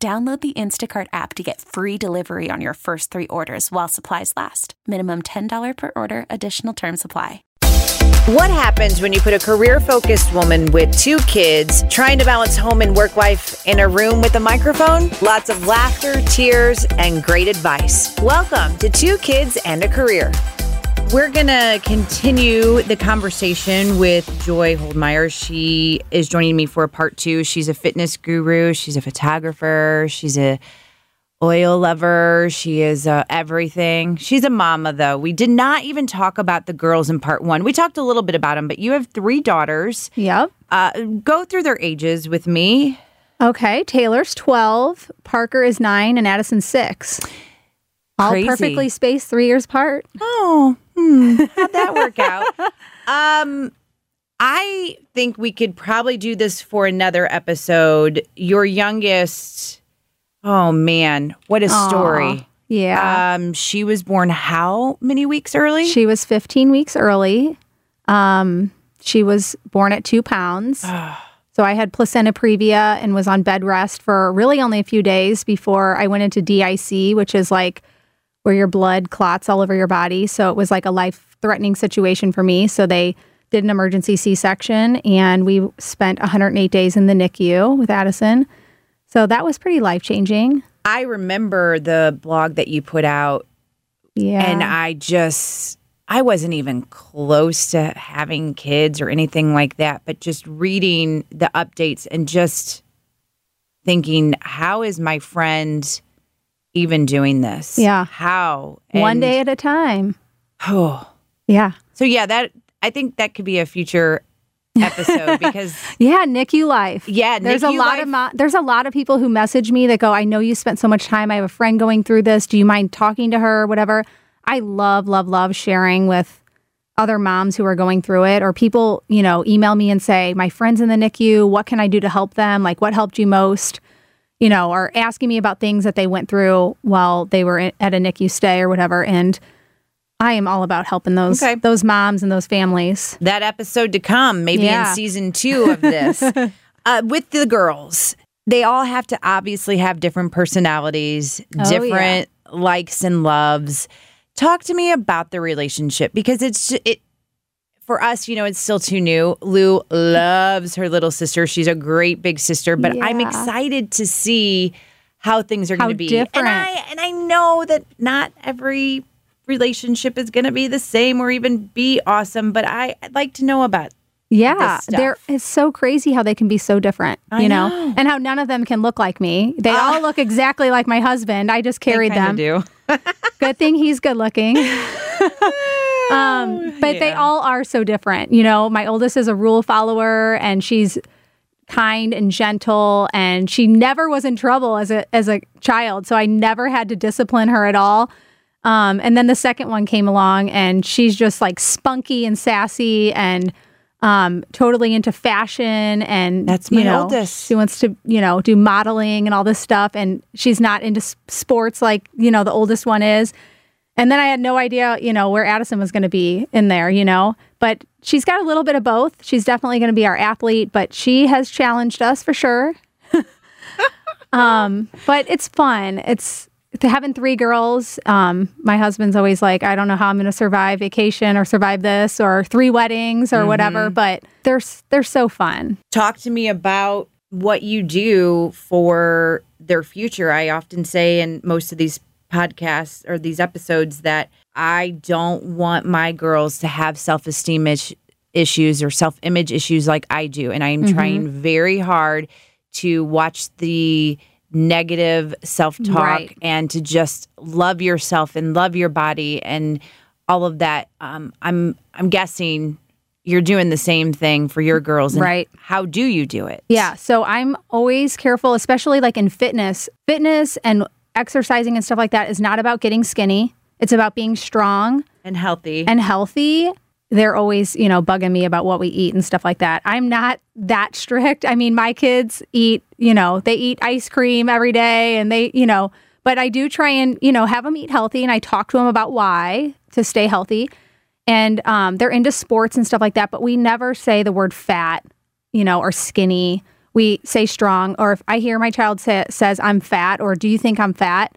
Download the Instacart app to get free delivery on your first three orders while supplies last. Minimum $10 per order, additional term supply. What happens when you put a career focused woman with two kids trying to balance home and work life in a room with a microphone? Lots of laughter, tears, and great advice. Welcome to Two Kids and a Career. We're going to continue the conversation with Joy Holdmeier. She is joining me for part two. She's a fitness guru, she's a photographer, she's a oil lover, she is uh, everything. She's a mama, though. We did not even talk about the girls in part one. We talked a little bit about them, but you have three daughters. Yep. Uh, go through their ages with me. Okay. Taylor's 12, Parker is 9, and Addison's 6. All Crazy. perfectly spaced, three years apart. Oh, hmm. how'd that work out? Um, I think we could probably do this for another episode. Your youngest, oh man, what a story. Yeah. Um, she was born how many weeks early? she was 15 weeks early. Um, she was born at two pounds. so I had placenta previa and was on bed rest for really only a few days before I went into DIC, which is like where your blood clots all over your body. So it was like a life threatening situation for me. So they did an emergency C section and we spent 108 days in the NICU with Addison. So that was pretty life changing. I remember the blog that you put out, Yeah. and I just, I wasn't even close to having kids or anything like that, but just reading the updates and just thinking, how is my friend even doing this? Yeah. How? one day at a time. Oh. Yeah. So, yeah, that, I think that could be a future episode because, Yeah, NICU life. yeah, There's a lot life- of mo- there's a lot of people who message me that go, I know you spent so much time. I have a friend going through this. Do you mind talking to her? Whatever. I love, love, love sharing with other moms who are going through it, or people, you know, email me and say, My friend's in the NICU. What can I do to help them? Like, what helped you most? You know, are asking me about things that they went through while they were at a NICU stay or whatever. And I am all about helping those Okay. those moms and those families. that episode to come, maybe Yeah. in season two of this. uh, with the girls, they all have to obviously have different personalities, Oh, different likes and loves. Talk to me about the relationship because it's it for us. You know, it's still too new. Lou loves her little sister. She's a great big sister, but I'm excited to see how things are going to be. different. And I and I know that not every relationship is going to be the same or even be awesome, but I, I'd like to know about Yeah, this they're it's so crazy how they can be so different, I you know? know. and how none of them can look like me. They Ah. all look exactly like my husband. I just carried them. do. Good thing he's good looking. um, but they all are so different. You know, my oldest is a rule follower, and she's kind and gentle, and she never was in trouble as a as a child. So I never had to discipline her at all. Um, and then the second one came along, and she's just like spunky and sassy and um, totally into fashion. And That's my you know, oldest. She wants to, you know, do modeling and all this stuff. And she's not into sports like you know the oldest one is. And then I had no idea, you know, where Addison was going to be in there, you know. But she's got a little bit of both. She's definitely going to be our athlete, but she has challenged us for sure. um, but it's fun. It's having three girls. Um, my husband's always like, I don't know how I'm going to survive vacation or survive this or three weddings or whatever. But they're they're so fun. Talk to me about what you do for their future. I often say in most of these podcasts or these episodes that I don't want my girls to have self esteem is- issues or self image issues like I do. And I am trying very hard to watch the negative self talk Right. and to just love yourself and love your body and all of that. Um, I'm I'm guessing you're doing the same thing for your girls. And Right. How do you do it? Yeah. So I'm always careful, especially like in fitness. Fitness and exercising and stuff like that is not about getting skinny. It's about being strong And healthy. and healthy. They're always, you know, bugging me about what we eat and stuff like that. I'm not that strict. I mean, my kids eat, you know, they eat ice cream every day and they, you know, but I do try and, you know, have them eat healthy and I talk to them about why to stay healthy. And um, they're into sports and stuff like that, but we never say the word fat, you know, or skinny. We say strong. Or if I hear my child say, says, I'm fat, or do you think I'm fat?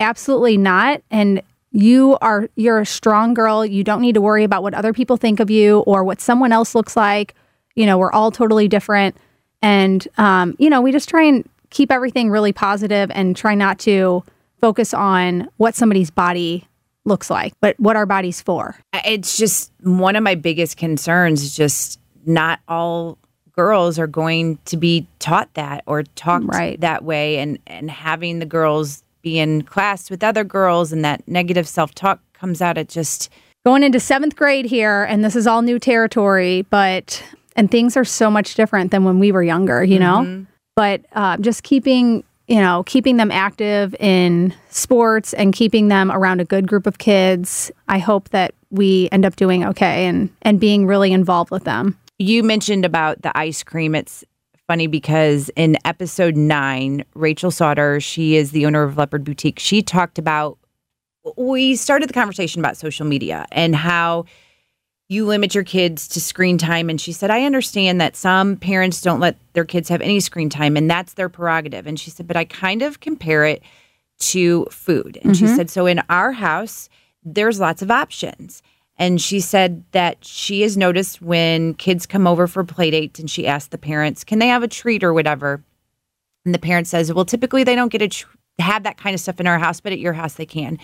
Absolutely not. And you are you're a strong girl. You don't need to worry about what other people think of you or what someone else looks like. You know, we're all totally different. And um, you know, we just try and keep everything really positive and try not to focus on what somebody's body looks like, but what our body's for. it's just one of my biggest concerns just not all girls are going to be taught that or talked Right. that way and and having the girls be in class with other girls and that negative self-talk comes out it just going into seventh grade here, and this is all new territory, but and things are so much different than when we were younger, you know. But uh, just keeping you know keeping them active in sports and keeping them around a good group of kids. I hope that we end up doing okay and and being really involved with them. You mentioned about the ice cream. It's funny because in episode 9 Rachel Sauter she is the owner of Leopard Boutique. She talked about we started the conversation about social media and how you limit your kids to screen time. And she said I understand that some parents don't let their kids have any screen time and that's their prerogative. And she said but I kind of compare it to food. And she mm-hmm. said so in our house there's lots of options and she said that she has noticed when kids come over for play dates and she asks the parents can they have a treat or whatever and the parent says well typically they don't get to tr- have that kind of stuff in our house but at your house they can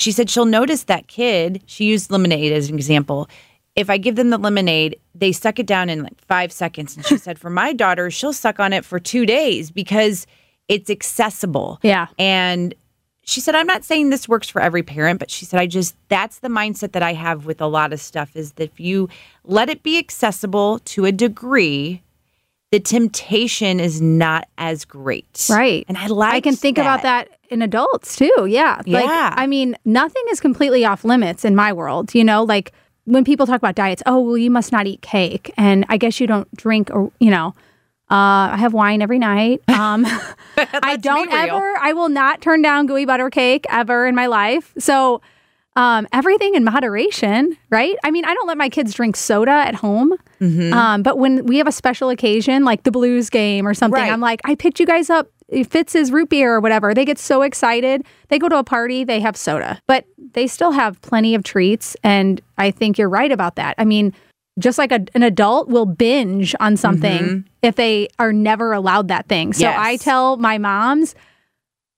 she said she'll notice that kid, she used lemonade as an example. If I give them the lemonade, they suck it down in like five seconds. And she said, for my daughter, she'll suck on it for two days because it's accessible. Yeah. And she said, I'm not saying this works for every parent, but she said, I just, that's the mindset that I have with a lot of stuff is that if you let it be accessible to a degree, the temptation is not as great. Right. And I like I can think about that in adults too. Yeah. Like, Yeah. I mean, nothing is completely off limits in my world. You know, like when people talk about diets, oh, well, you must not eat cake. And I guess you don't drink or, you know, uh, I have wine every night. Um, I don't ever, I will not turn down gooey butter cake ever in my life. So, um, everything in moderation, right? I mean, I don't let my kids drink soda at home. Mm-hmm. Um, but when we have a special occasion, like the Blues game or something, Right. I'm like, I picked you guys up. Fitz's root beer or whatever. They get so excited. They go to a party, they have soda, but they still have plenty of treats. And I think you're right about that. I mean, just like a, an adult will binge on something if they are never allowed that thing. So Yes. I tell my moms,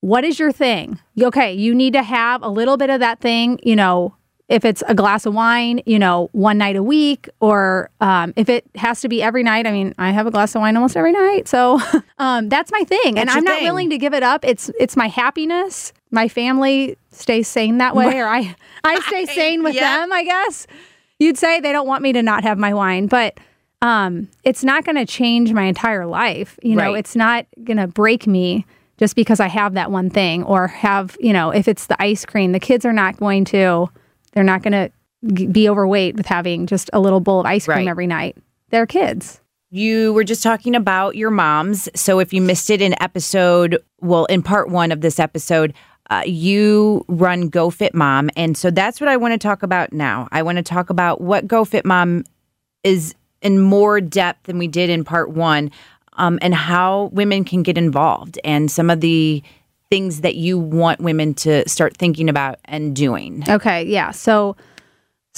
what is your thing? Okay, you need to have a little bit of that thing, you know, if it's a glass of wine, you know, one night a week, or um, if it has to be every night. I mean, I have a glass of wine almost every night, so um, that's my thing, and I'm not thing. willing to give it up. It's it's my happiness. My family stays sane that way, or I I stay sane with yeah. them. I guess you'd say they don't want me to not have my wine, but um, it's not going to change my entire life. You know, Right. it's not going to break me just because I have that one thing or have, you know, if it's the ice cream, the kids are not going to, they're not going to be overweight with having just a little bowl of ice cream Right. every night. They're kids. You were just talking about your moms. So if you missed it in episode, well, in part one of this episode, uh, you run Go Fit Mom. And so that's what I want to talk about now. I want to talk about what Go Fit Mom is in more depth than we did in part one um, and how women can get involved and some of the things that you want women to start thinking about and doing. Okay, yeah. So,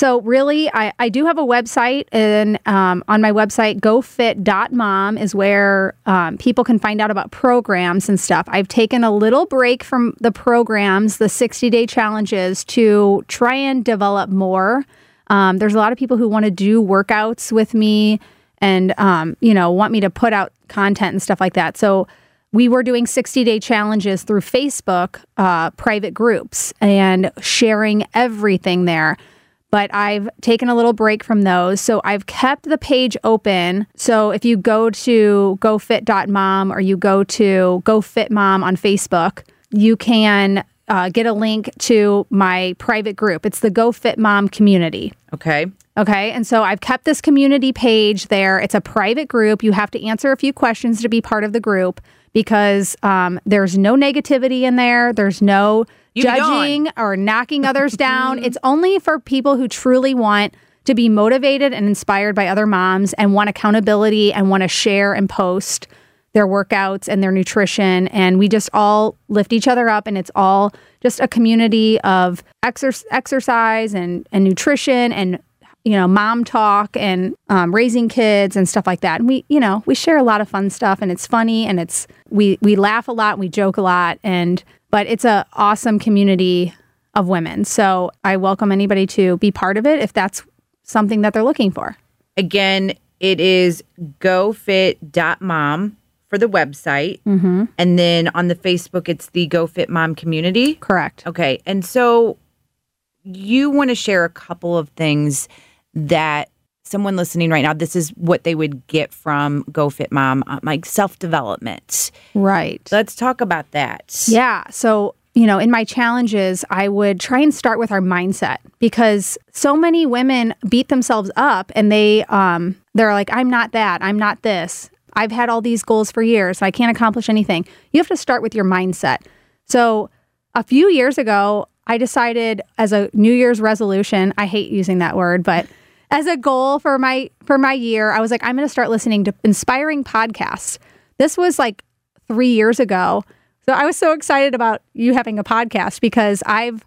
so really, I, I do have a website, and um, on my website, gofit.mom is where um, people can find out about programs and stuff. I've taken a little break from the programs, the 60 day challenges, to try and develop more. Um, there's a lot of people who want to do workouts with me and, um, you know, want me to put out content and stuff like that. So, we were doing 60 day challenges through Facebook uh, private groups and sharing everything there. But I've taken a little break from those. So I've kept the page open. So if you go to gofit.mom or you go to gofitmom on Facebook, you can uh, get a link to my private group. It's the Go Fit Mom community. Okay. Okay. And so I've kept this community page there. It's a private group. You have to answer a few questions to be part of the group because um, there's no negativity in there. There's no You judging or knocking others down. It's only for people who truly want to be motivated and inspired by other moms and want accountability and want to share and post their workouts and their nutrition. And we just all lift each other up, and it's all just a community of exer- exercise and, and nutrition and you know mom talk and um, raising kids and stuff like that and we you know we share a lot of fun stuff and it's funny and it's we we laugh a lot and we joke a lot and but it's a awesome community of women so i welcome anybody to be part of it if that's something that they're looking for Again, it is gofit.mom for the website. Mm-hmm. And then on the Facebook, it's the GoFit Mom community. correct Okay. And so you want to share a couple of things that someone listening right now, this is what they would get from GoFit Mom, uh, like self development. right Let's talk about that. Yeah. So, you know, in my challenges, I would try and start with our mindset because so many women beat themselves up and they um they're like I'm not that, I'm not this. I've had all these goals for years and I can't accomplish anything. You have to start with your mindset. So, a few years ago, I decided as a New Year's resolution, I hate using that word, but as a goal for my for my year, I was like I'm going to start listening to inspiring podcasts. This was like 3 years ago. So I was so excited about you having a podcast because I've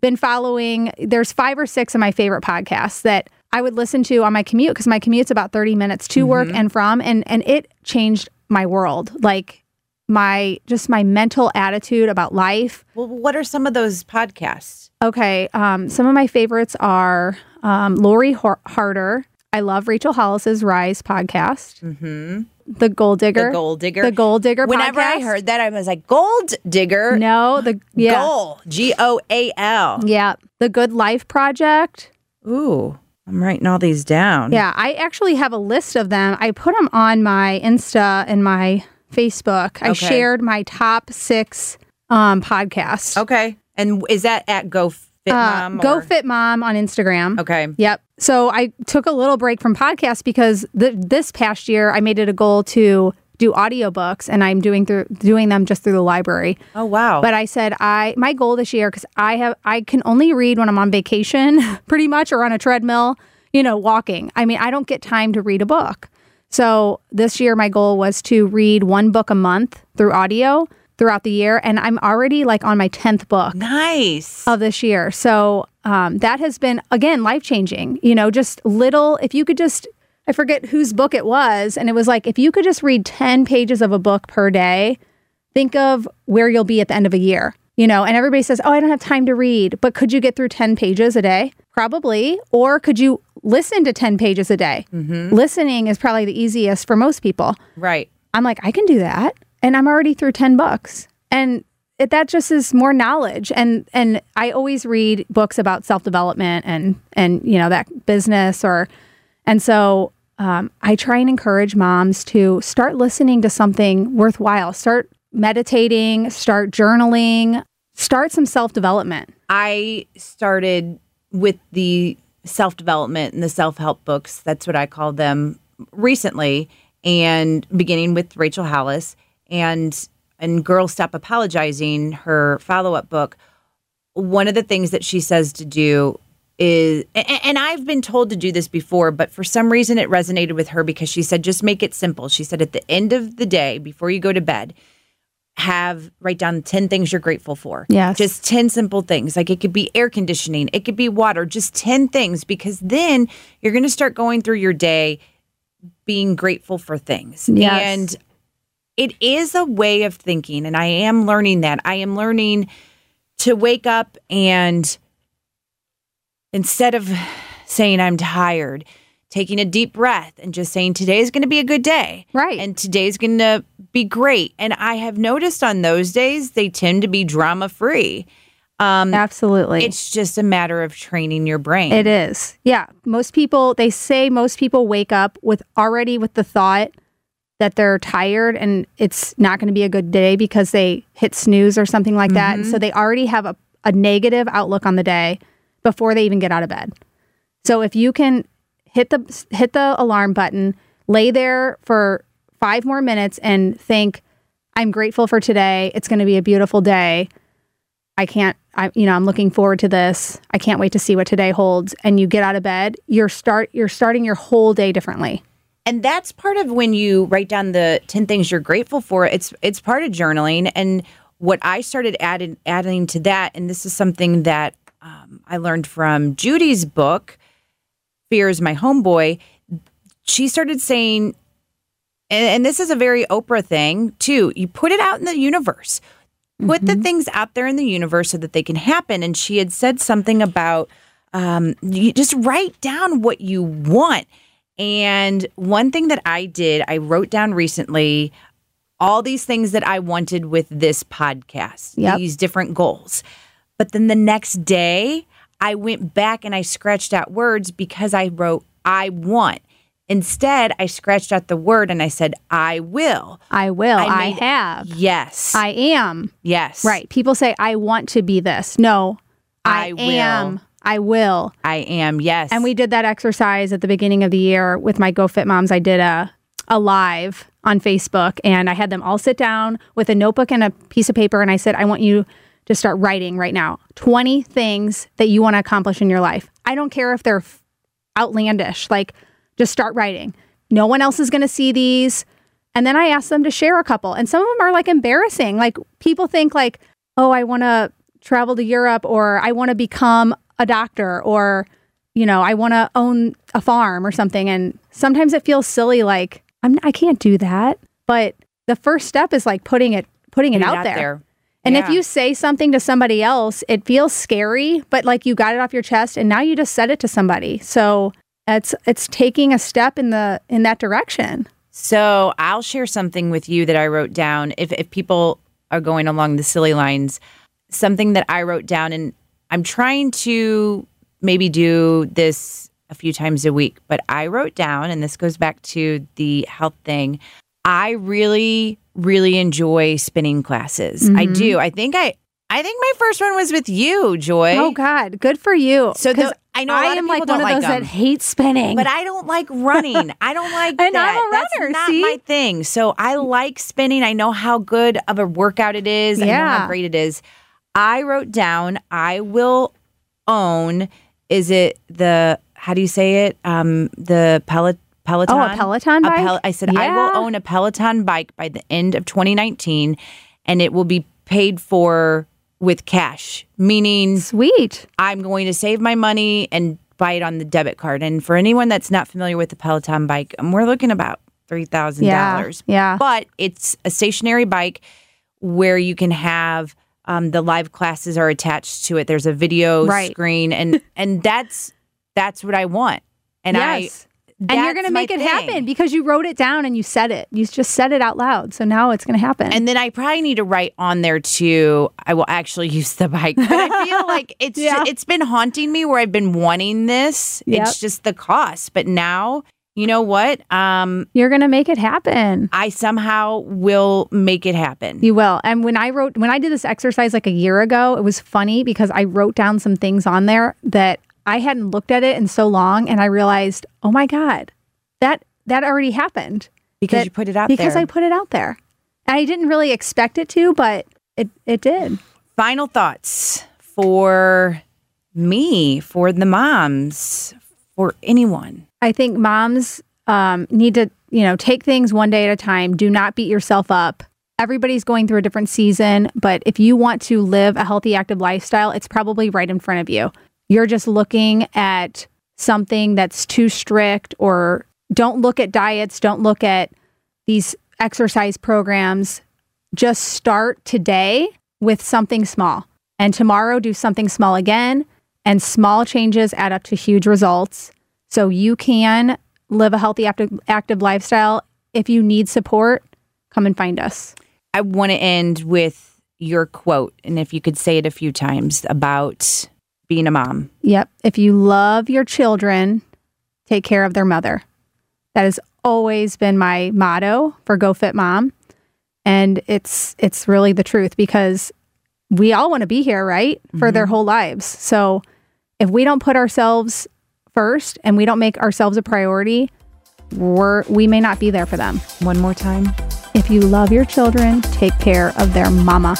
been following there's 5 or 6 of my favorite podcasts that I would listen to on my commute because my commute's about 30 minutes to work mm-hmm. and from and and it changed my world. Like my just my mental attitude about life. Well, what are some of those podcasts? Okay, um, some of my favorites are um, Lori Har- Harder. I love Rachel Hollis's Rise podcast. Mm-hmm. The Gold Digger. The Gold Digger. The Gold Digger. Whenever I heard that, I was like, Gold Digger. no, the yeah, Goal. G O A L. yeah, the Good Life Project. Ooh, I'm writing all these down. Yeah, I actually have a list of them. I put them on my Insta and my Facebook. I Okay. shared my top six um, podcasts. Okay. And is that at Go Fit Uh, Mom? Go or- Fit Mom on Instagram. Okay. Yep. So I took a little break from podcasts because th- this past year I made it a goal to do audiobooks and I'm doing through doing them just through the library. Oh wow. But I said I my goal this year cuz I have I can only read when I'm on vacation pretty much or on a treadmill, you know, walking. I mean, I don't get time to read a book. So this year my goal was to read one book a month through audio throughout the year and I'm already like on my 10th book nice. of this year. So um, that has been again life changing. You know, just little. If you could just, I forget whose book it was, and it was like if you could just read ten pages of a book per day, think of where you'll be at the end of a year. You know, and everybody says, "Oh, I don't have time to read," but could you get through ten pages a day? Probably. Or could you listen to ten pages a day? Listening is probably the easiest for most people. right. I'm like, I can do that. And I'm already through 10 books. And it, that just is more knowledge. And and I always read books about self-development and and you know that business or and so um, I try and encourage moms to start listening to something worthwhile. Start meditating, start journaling, start some self-development. I started with the self development and the self help books. That's what I call them recently, and beginning with Rachel Hollis and and Girl Stop Apologizing, her follow up book. One of the things that she says to do is, and I've been told to do this before, but for some reason it resonated with her because she said, just make it simple. She said, at the end of the day, before you go to bed, have write down 10 things you're grateful for. Yeah, Just 10 simple things. Like it could be air conditioning, it could be water, just 10 things because then you're going to start going through your day being grateful for things. Yes. And it is a way of thinking and I am learning that. I am learning to wake up and instead of saying I'm tired, taking a deep breath and just saying today's going to be a good day. Right. And today's going to be great. And I have noticed on those days they tend to be drama free. Um, Absolutely. it's just a matter of training your brain. It is. Yeah. Most people, they say most people wake up with already with the thought that they're tired and it's not going to be a good day because they hit snooze or something like that. And so they already have a, a negative outlook on the day before they even get out of bed. So if you can hit the hit the alarm button, lay there for 5 more minutes and think I'm grateful for today. It's going to be a beautiful day. I can't I you know, I'm looking forward to this. I can't wait to see what today holds and you get out of bed, you're start you're starting your whole day differently. and that's part of when you write down the 10 things you're grateful for it's it's part of journaling and what i started adding adding to that and this is something that um, i learned from Judi's book fear is my homeboy she started saying and, and this is a very oprah thing too you put it out in the universe put the things out there in the universe so that they can happen and she had said something about um, you just write down what you want and one thing that I did, I wrote down recently all these things that I wanted with this podcast, Yep. these different goals. But then the next day, I went back and I scratched out words because I wrote, I want. Instead, I scratched out the word and I said, I will. I will. I I, have. Yes. I am. yes. Right. People say I want to be this. No. I, I will. am. I will. I am. Yes. And we did that exercise at the beginning of the year with my Go Fit Moms. I did a a live on Facebook and I had them all sit down with a notebook and a piece of paper and I said, I want you to start writing right now 20 things that you want to accomplish in your life. I don't care if they're outlandish, like just start writing. No one else is going to see these. And then I ask them to share a couple. And some of them are like embarrassing. Like people think like, "Oh, I want to travel to Europe or I want to become a doctor or you know, I want to own a farm or something." And sometimes it feels silly like, I'm I can't do that. But the first step is like putting it putting it, Put out, there. And if you say something to somebody else, it feels scary, but like you got it off your chest and now you just said it to somebody. So it's it's taking a step in the in that direction. So I'll share something with you that I wrote down. If if people are going along the silly lines, something that I wrote down, and I'm trying to maybe do this a few times a week, but I wrote down, and this goes back to the health thing. I really, really enjoy spinning classes. I do. I think I. I think my first one was with you, Joy. Oh God, good for you. So the- I know a lot I of am people like don't one of like those that them. hate spinning. But I don't like running. I don't like And that. I'm a runner. That's not see? my thing. So I like spinning. I know how good of a workout it is. I know Yeah. how great it is. I wrote down I will own is it the how do you say it? Um the pellet Peloton. Oh, a Peloton A bike? Pel- I said I will own a Peloton bike by the end of 2019 and it will be paid for with cash, meaning Sweet. I'm going to save my money and buy it on the debit card. And for anyone that's not familiar with the Peloton bike, um, we're looking about three thousand Yeah. dollars. Yeah. but it's a stationary bike where you can have um, the live classes are attached to it. There's a video Right. screen, and and that's that's what I want. And yes. I and you're going to make it thing. happen because you wrote it down and you said it. You just said it out loud. So now it's going to happen. And then I probably need to write on there too. I will actually use the bike, but I feel like it's Yeah. it's been haunting me where I've been wanting this. Yep. It's just the cost. But now, you know what? Um, you're going to make it happen. I somehow will make it happen. You will. And when I wrote, when I did this exercise like a year ago, it was funny because I wrote down some things on there that I hadn't looked at it in so long, and I realized, oh my god, that that already happened because that- you put it out because there. I put it out there. And I didn't really expect it to, but it it did. Final thoughts for me, for the moms, for anyone. I think moms um, need to, you know, take things one day at a time. Do not beat yourself up. Everybody's going through a different season, but if you want to live a healthy, active lifestyle, it's probably right in front of you. You're just looking at something that's too strict, or don't look at diets, don't look at these exercise programs. Just start today with something small, and tomorrow do something small again. And small changes add up to huge results. So you can live a healthy, active, lifestyle. If you need support, come and find us. I want to end with your quote, and if you could say it a few times about being a mom. Yep. If you love your children, take care of their mother. That has always been my motto for Go Fit Mom. And it's it's really the truth because we all want to be here, right? For their mm-hmm. whole lives. So if we don't put ourselves first and we don't make ourselves a priority, we're we may not be there for them. One more time. If you love your children, take care of their mama.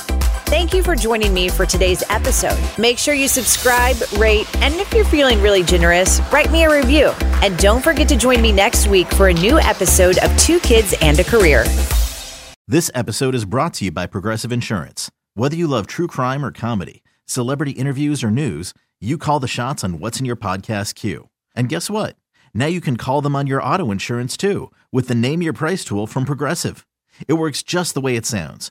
Thank you for joining me for today's episode. Make sure you subscribe, rate, and if you're feeling really generous, write me a review. And don't forget to join me next week for a new episode of Two Kids and a Career. This episode is brought to you by Progressive Insurance. Whether you love true crime or comedy, celebrity interviews or news, you call the shots on what's in your podcast queue. And guess what? Now you can call them on your auto insurance too with the Name Your Price tool from Progressive. It works just the way it sounds.